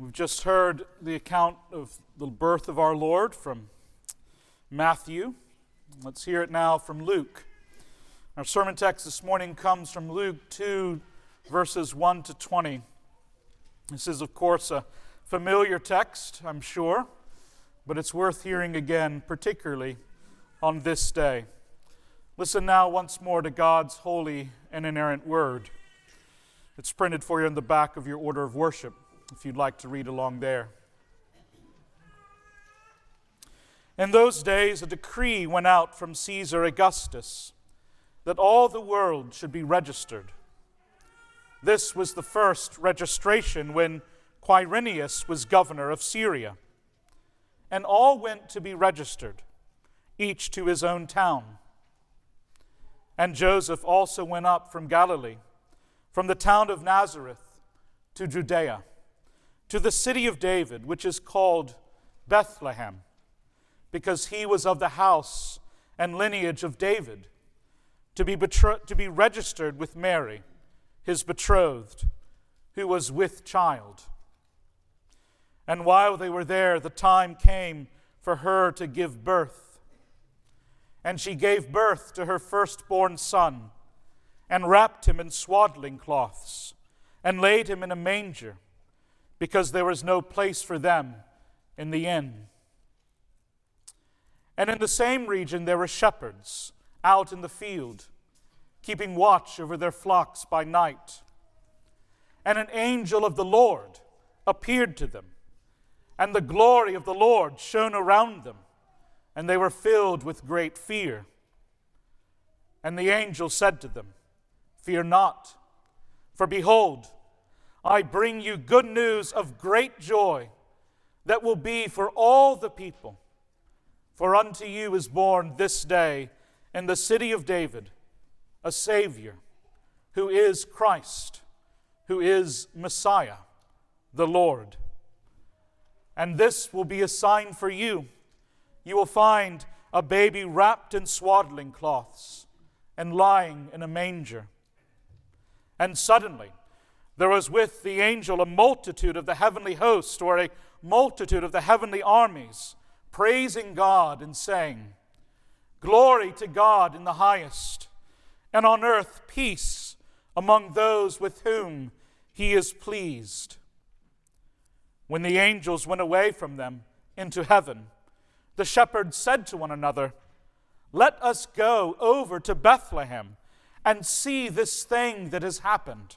We've just heard the account of the birth of our Lord from Matthew. Let's hear it now from Luke. Our sermon text this morning comes from Luke 2, verses 1 to 20. This is, of course, a familiar text, I'm sure, but it's worth hearing again, particularly on this day. Listen now once more to God's holy and inerrant word. It's printed for you in the back of your order of worship if you'd like to read along there. In those days, a decree went out from Caesar Augustus that all the world should be registered. This was the first registration when Quirinius was governor of Syria. And all went to be registered, each to his own town. And Joseph also went up from Galilee, from the town of Nazareth to Judea to the city of David, which is called Bethlehem, because he was of the house and lineage of David, to be, betro- to be registered with Mary, his betrothed, who was with child. And while they were there, the time came for her to give birth. And she gave birth to her firstborn son, and wrapped him in swaddling cloths, and laid him in a manger because there was no place for them in the inn. And in the same region there were shepherds out in the field, keeping watch over their flocks by night. And an angel of the Lord appeared to them, and the glory of the Lord shone around them, and they were filled with great fear. And the angel said to them, Fear not, for behold, I bring you good news of great joy that will be for all the people. For unto you is born this day in the city of David a Savior, who is Christ, who is Messiah, the Lord. And this will be a sign for you. You will find a baby wrapped in swaddling cloths and lying in a manger. And suddenly, there was with the angel a multitude of the heavenly host, or a multitude of the heavenly armies, praising God and saying, Glory to God in the highest, and on earth peace among those with whom he is pleased. When the angels went away from them into heaven, the shepherds said to one another, Let us go over to Bethlehem and see this thing that has happened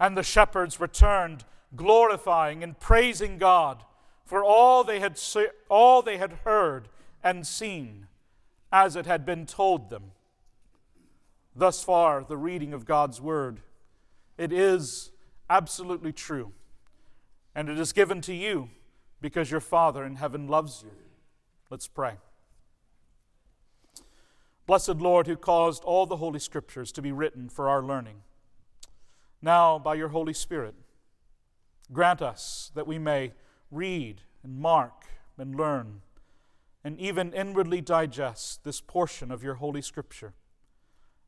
And the shepherds returned, glorifying and praising God for all they had, all they had heard and seen as it had been told them. Thus far, the reading of God's word. It is absolutely true. And it is given to you because your Father in heaven loves you. Let's pray. Blessed Lord, who caused all the Holy Scriptures to be written for our learning now, by your Holy Spirit, grant us that we may read and mark and learn and even inwardly digest this portion of your Holy Scripture,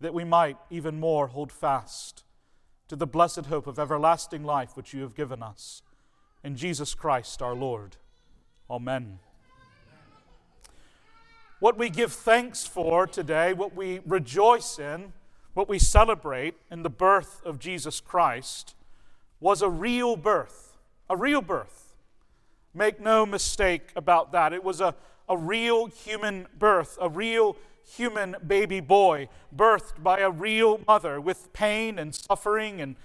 that we might even more hold fast to the blessed hope of everlasting life which you have given us. In Jesus Christ our Lord. Amen. What we give thanks for today, what we rejoice in, what we celebrate in the birth of Jesus Christ was a real birth. A real birth. Make no mistake about that. It was a, a real human birth, a real human baby boy, birthed by a real mother with pain and suffering and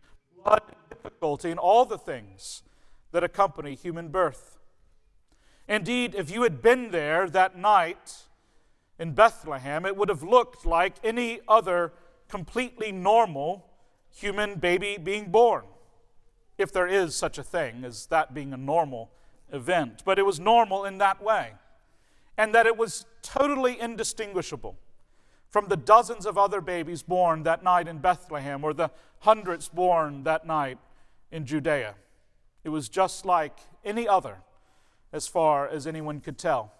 blood and difficulty and all the things that accompany human birth. Indeed, if you had been there that night in Bethlehem, it would have looked like any other completely normal human baby being born, if there is such a thing as that being a normal event, but it was normal in that way. And that it was totally indistinguishable from the dozens of other babies born that night in Bethlehem or the hundreds born that night in Judea. It was just like any other, as far as anyone could tell.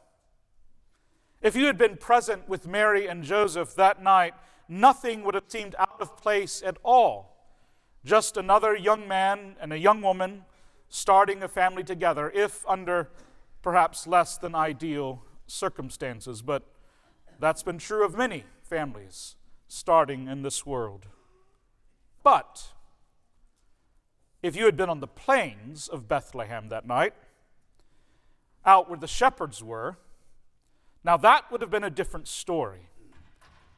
If you had been present with Mary and Joseph that night, nothing would have seemed out of place at all. Just another young man and a young woman starting a family together, if under perhaps less than ideal circumstances. But that's been true of many families starting in this world. But if you had been on the plains of Bethlehem that night, out where the shepherds were, now that would have been a different story.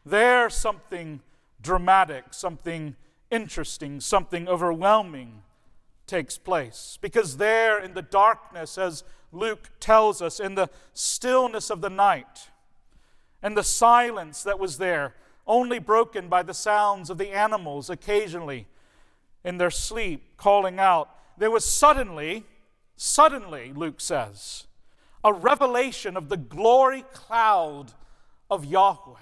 There, something dramatic, something interesting, something overwhelming takes place. Because there, in the darkness, as Luke tells us, in the stillness of the night, and the silence that was there, only broken by the sounds of the animals occasionally in their sleep calling out, there was suddenly, suddenly, Luke says, a revelation of the glory cloud of Yahweh.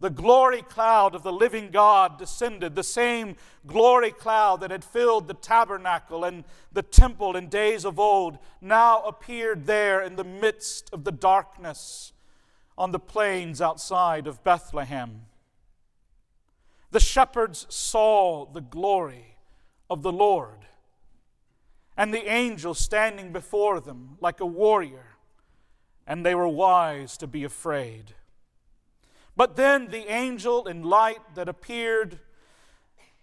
The glory cloud of the living God descended, the same glory cloud that had filled the tabernacle and the temple in days of old, now appeared there in the midst of the darkness on the plains outside of Bethlehem. The shepherds saw the glory of the Lord and the angel standing before them like a warrior, and they were wise to be afraid. But then the angel in light that appeared,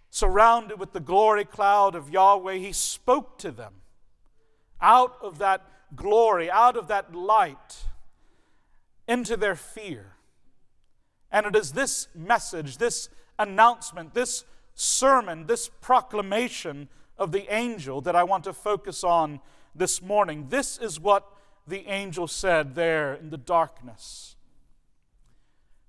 surrounded with the glory cloud of Yahweh, he spoke to them out of that glory, out of that light, into their fear. And it is this message, this announcement, this sermon, this proclamation of the angel that I want to focus on this morning. This is what the angel said there in the darkness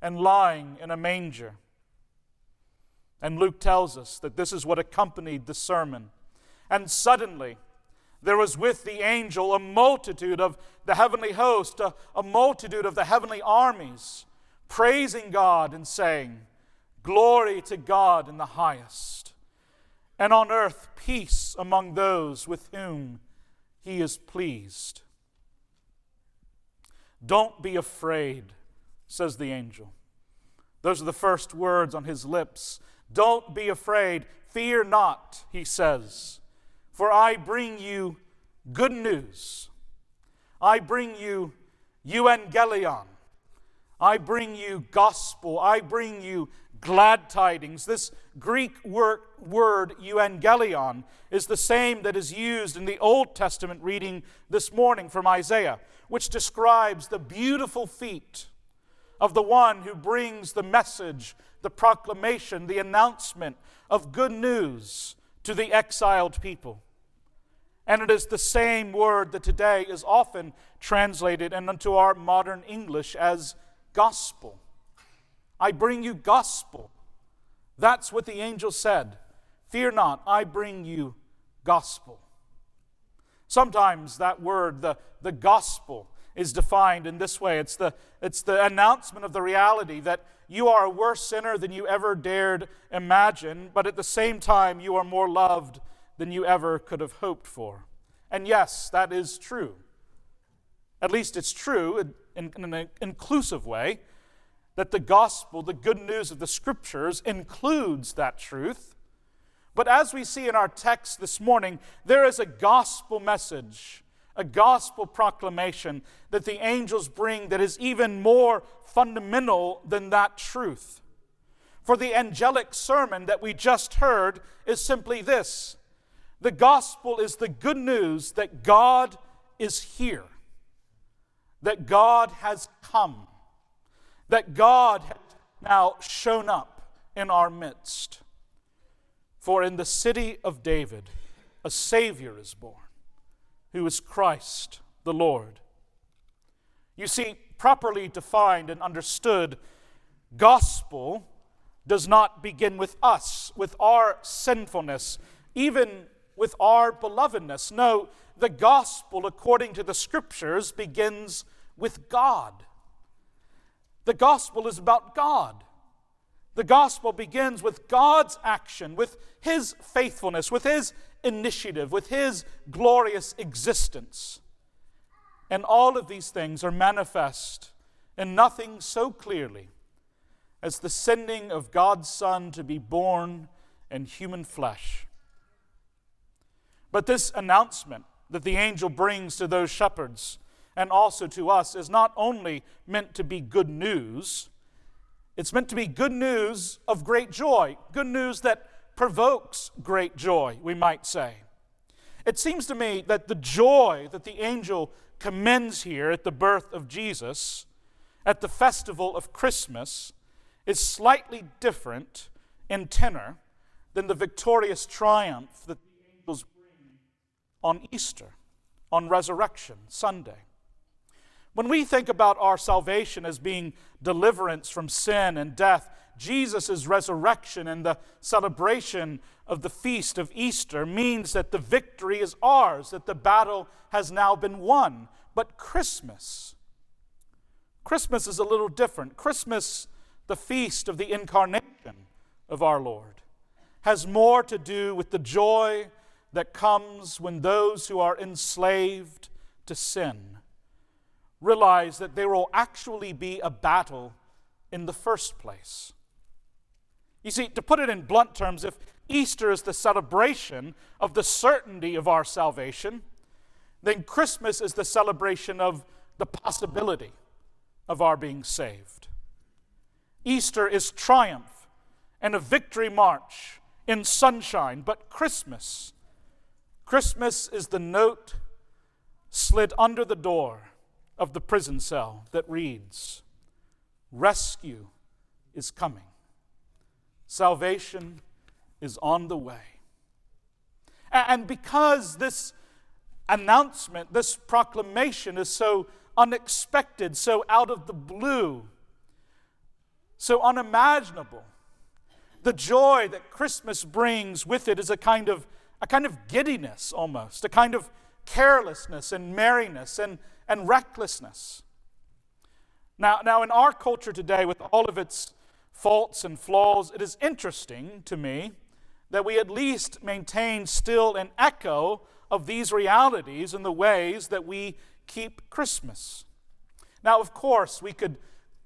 and lying in a manger. And Luke tells us that this is what accompanied the sermon. And suddenly, there was with the angel a multitude of the heavenly host, a, a multitude of the heavenly armies, praising God and saying, Glory to God in the highest, and on earth peace among those with whom he is pleased. Don't be afraid, says the angel. Those are the first words on his lips. Don't be afraid. Fear not, he says, for I bring you good news. I bring you euangelion. I bring you gospel. I bring you glad tidings. This Greek word, word euangelion is the same that is used in the Old Testament reading this morning from Isaiah, which describes the beautiful feet of the one who brings the message, the proclamation, the announcement of good news to the exiled people. And it is the same word that today is often translated and into our modern English as gospel. I bring you gospel. That's what the angel said. Fear not, I bring you gospel. Sometimes that word, the, the gospel, is defined in this way it's the, it's the announcement of the reality that you are a worse sinner than you ever dared imagine, but at the same time, you are more loved than you ever could have hoped for. And yes, that is true. At least it's true in, in an inclusive way that the gospel, the good news of the scriptures, includes that truth. But as we see in our text this morning, there is a gospel message, a gospel proclamation that the angels bring that is even more fundamental than that truth. For the angelic sermon that we just heard is simply this the gospel is the good news that God is here, that God has come, that God has now shown up in our midst. For in the city of David, a Savior is born, who is Christ the Lord. You see, properly defined and understood, gospel does not begin with us, with our sinfulness, even with our belovedness. No, the gospel, according to the scriptures, begins with God. The gospel is about God. The gospel begins with God's action, with His faithfulness, with His initiative, with His glorious existence. And all of these things are manifest in nothing so clearly as the sending of God's Son to be born in human flesh. But this announcement that the angel brings to those shepherds and also to us is not only meant to be good news, it's meant to be good news of great joy, good news that provokes great joy, we might say. It seems to me that the joy that the angel commends here at the birth of Jesus, at the festival of Christmas, is slightly different in tenor than the victorious triumph that the angels bring on Easter, on Resurrection Sunday. When we think about our salvation as being deliverance from sin and death, Jesus' resurrection and the celebration of the feast of Easter means that the victory is ours, that the battle has now been won. But Christmas, Christmas is a little different. Christmas the feast of the incarnation of our Lord, has more to do with the joy that comes when those who are enslaved to sin realize that there will actually be a battle in the first place. You see, to put it in blunt terms, if Easter is the celebration of the certainty of our salvation, then Christmas is the celebration of the possibility of our being saved. Easter is triumph and a victory march in sunshine, but Christmas, Christmas is the note slid under the door of the prison cell that reads, Rescue is coming. Salvation is on the way. And because this announcement, this proclamation is so unexpected, so out of the blue, so unimaginable. The joy that Christmas brings with it is a kind of, a kind of giddiness almost, a kind of carelessness and merriness and, and recklessness. Now, now, in our culture today, with all of its faults and flaws, it is interesting to me that we at least maintain still an echo of these realities in the ways that we keep Christmas. Now, of course, we could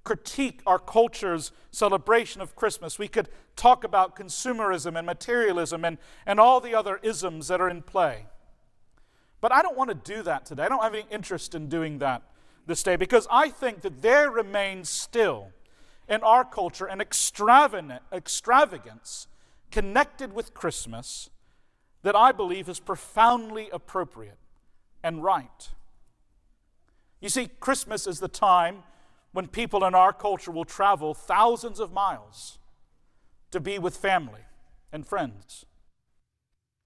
critique our culture's celebration of Christmas. We could talk about consumerism and materialism and, and all the other isms that are in play. But I don't want to do that today. I don't have any interest in doing that this day because I think that there remains still in our culture an extravagance connected with Christmas that I believe is profoundly appropriate and right. You see, Christmas is the time when people in our culture will travel thousands of miles to be with family and friends.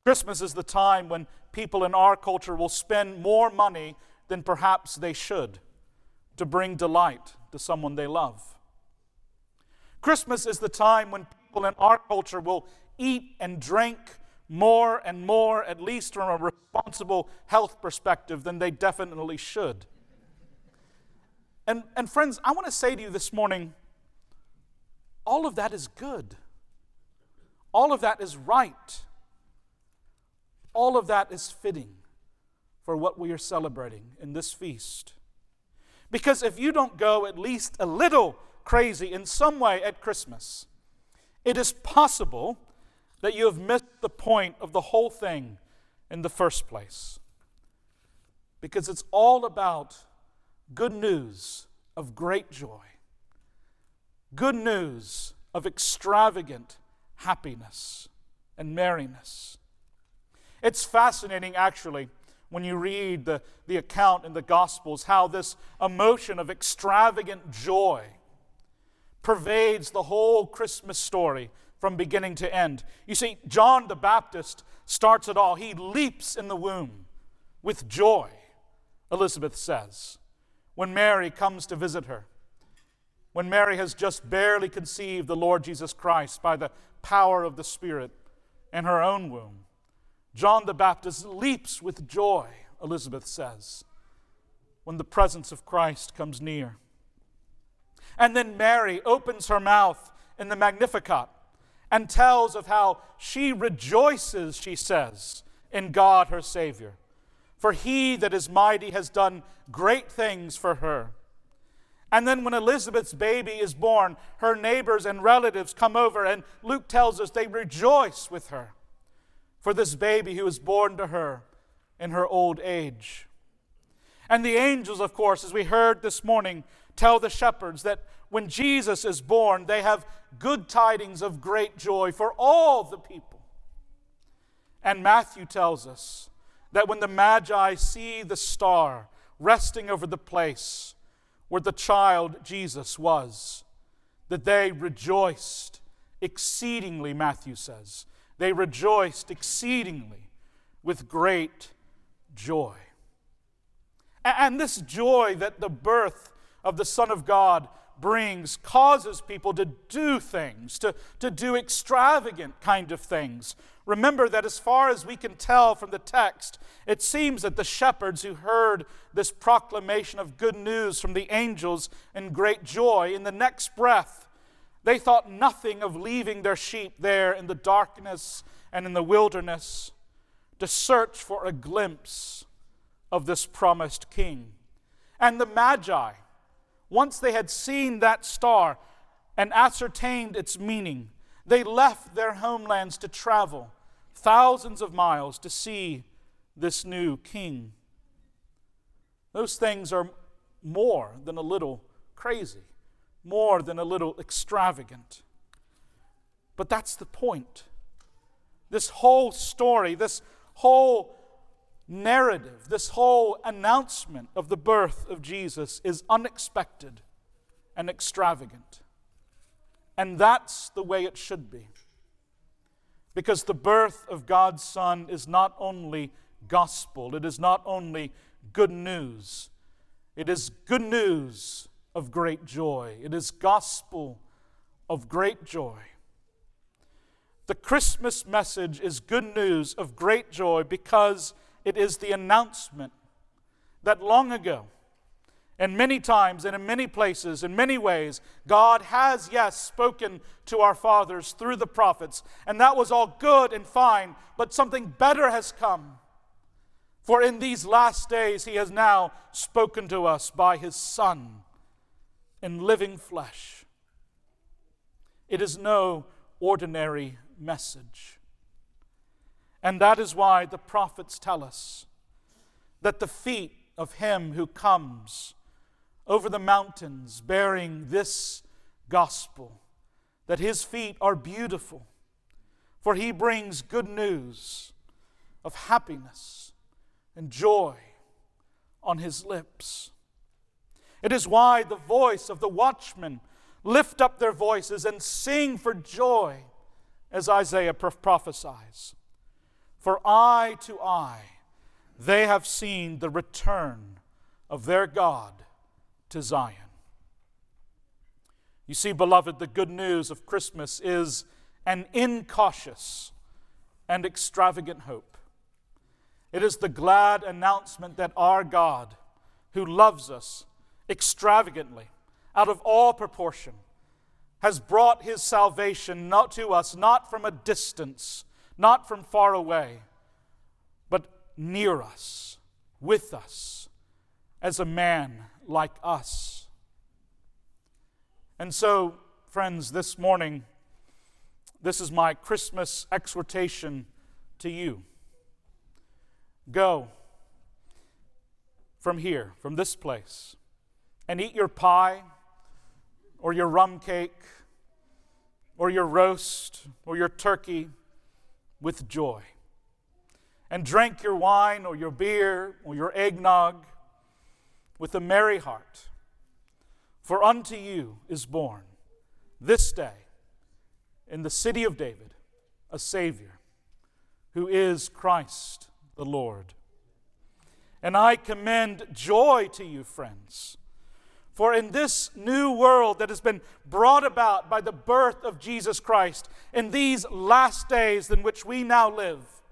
Christmas is the time when people in our culture will spend more money than perhaps they should to bring delight to someone they love. Christmas is the time when people in our culture will eat and drink more and more, at least from a responsible health perspective, than they definitely should. And, and friends, I want to say to you this morning all of that is good. All of that is right. All of that is fitting for what we are celebrating in this feast. Because if you don't go at least a little crazy in some way at Christmas, it is possible that you have missed the point of the whole thing in the first place. Because it's all about good news of great joy, good news of extravagant happiness and merriness. It's fascinating, actually, when you read the, the account in the Gospels how this emotion of extravagant joy pervades the whole Christmas story from beginning to end. You see, John the Baptist starts it all. He leaps in the womb with joy, Elizabeth says, when Mary comes to visit her. When Mary has just barely conceived the Lord Jesus Christ by the power of the Spirit in her own womb. John the Baptist leaps with joy, Elizabeth says, when the presence of Christ comes near. And then Mary opens her mouth in the Magnificat and tells of how she rejoices, she says, in God her Savior. For he that is mighty has done great things for her. And then when Elizabeth's baby is born, her neighbors and relatives come over, and Luke tells us they rejoice with her for this baby who was born to her in her old age. And the angels, of course, as we heard this morning, tell the shepherds that when Jesus is born, they have good tidings of great joy for all the people. And Matthew tells us that when the Magi see the star resting over the place where the child Jesus was, that they rejoiced exceedingly, Matthew says they rejoiced exceedingly with great joy. And this joy that the birth of the Son of God brings causes people to do things, to, to do extravagant kind of things. Remember that as far as we can tell from the text, it seems that the shepherds who heard this proclamation of good news from the angels in great joy, in the next breath, they thought nothing of leaving their sheep there in the darkness and in the wilderness to search for a glimpse of this promised king. And the Magi, once they had seen that star and ascertained its meaning, they left their homelands to travel thousands of miles to see this new king. Those things are more than a little crazy more than a little extravagant. But that's the point. This whole story, this whole narrative, this whole announcement of the birth of Jesus is unexpected and extravagant. And that's the way it should be. Because the birth of God's Son is not only gospel, it is not only good news, it is good news of great joy. It is gospel of great joy. The Christmas message is good news of great joy because it is the announcement that long ago, and many times and in many places, in many ways, God has, yes, spoken to our fathers through the prophets, and that was all good and fine, but something better has come. For in these last days, He has now spoken to us by His Son in living flesh. It is no ordinary message. And that is why the prophets tell us that the feet of him who comes over the mountains bearing this gospel, that his feet are beautiful, for he brings good news of happiness and joy on his lips. It is why the voice of the watchmen lift up their voices and sing for joy, as Isaiah prophesies. For eye to eye they have seen the return of their God to Zion. You see, beloved, the good news of Christmas is an incautious and extravagant hope. It is the glad announcement that our God, who loves us, extravagantly, out of all proportion, has brought his salvation not to us, not from a distance, not from far away, but near us, with us, as a man like us. And so, friends, this morning, this is my Christmas exhortation to you. Go from here, from this place and eat your pie or your rum cake or your roast or your turkey with joy. and drank your wine or your beer or your eggnog with a merry heart. For unto you is born this day in the city of David a Savior, who is Christ the Lord. And I commend joy to you, friends. For in this new world that has been brought about by the birth of Jesus Christ, in these last days in which we now live,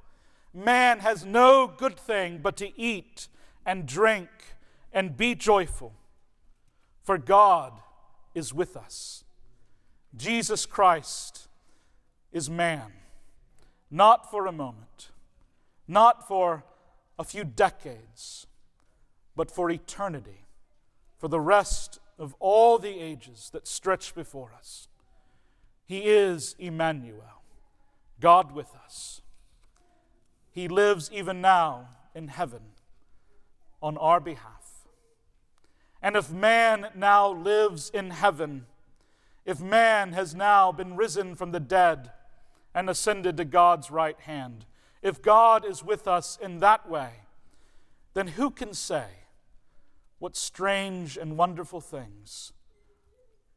man has no good thing but to eat and drink and be joyful, for God is with us. Jesus Christ is man, not for a moment, not for a few decades, but for eternity, for the rest of all the ages that stretch before us. He is Emmanuel, God with us. He lives even now in heaven on our behalf. And if man now lives in heaven, if man has now been risen from the dead and ascended to God's right hand, if God is with us in that way, then who can say what strange and wonderful things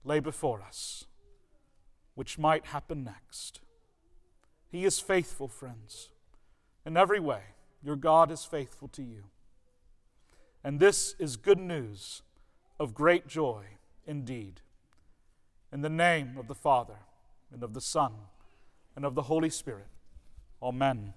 lay before us, which might happen next? He is faithful, friends. In every way, your God is faithful to you. And this is good news of great joy indeed. In the name of the Father, and of the Son, and of the Holy Spirit. Amen.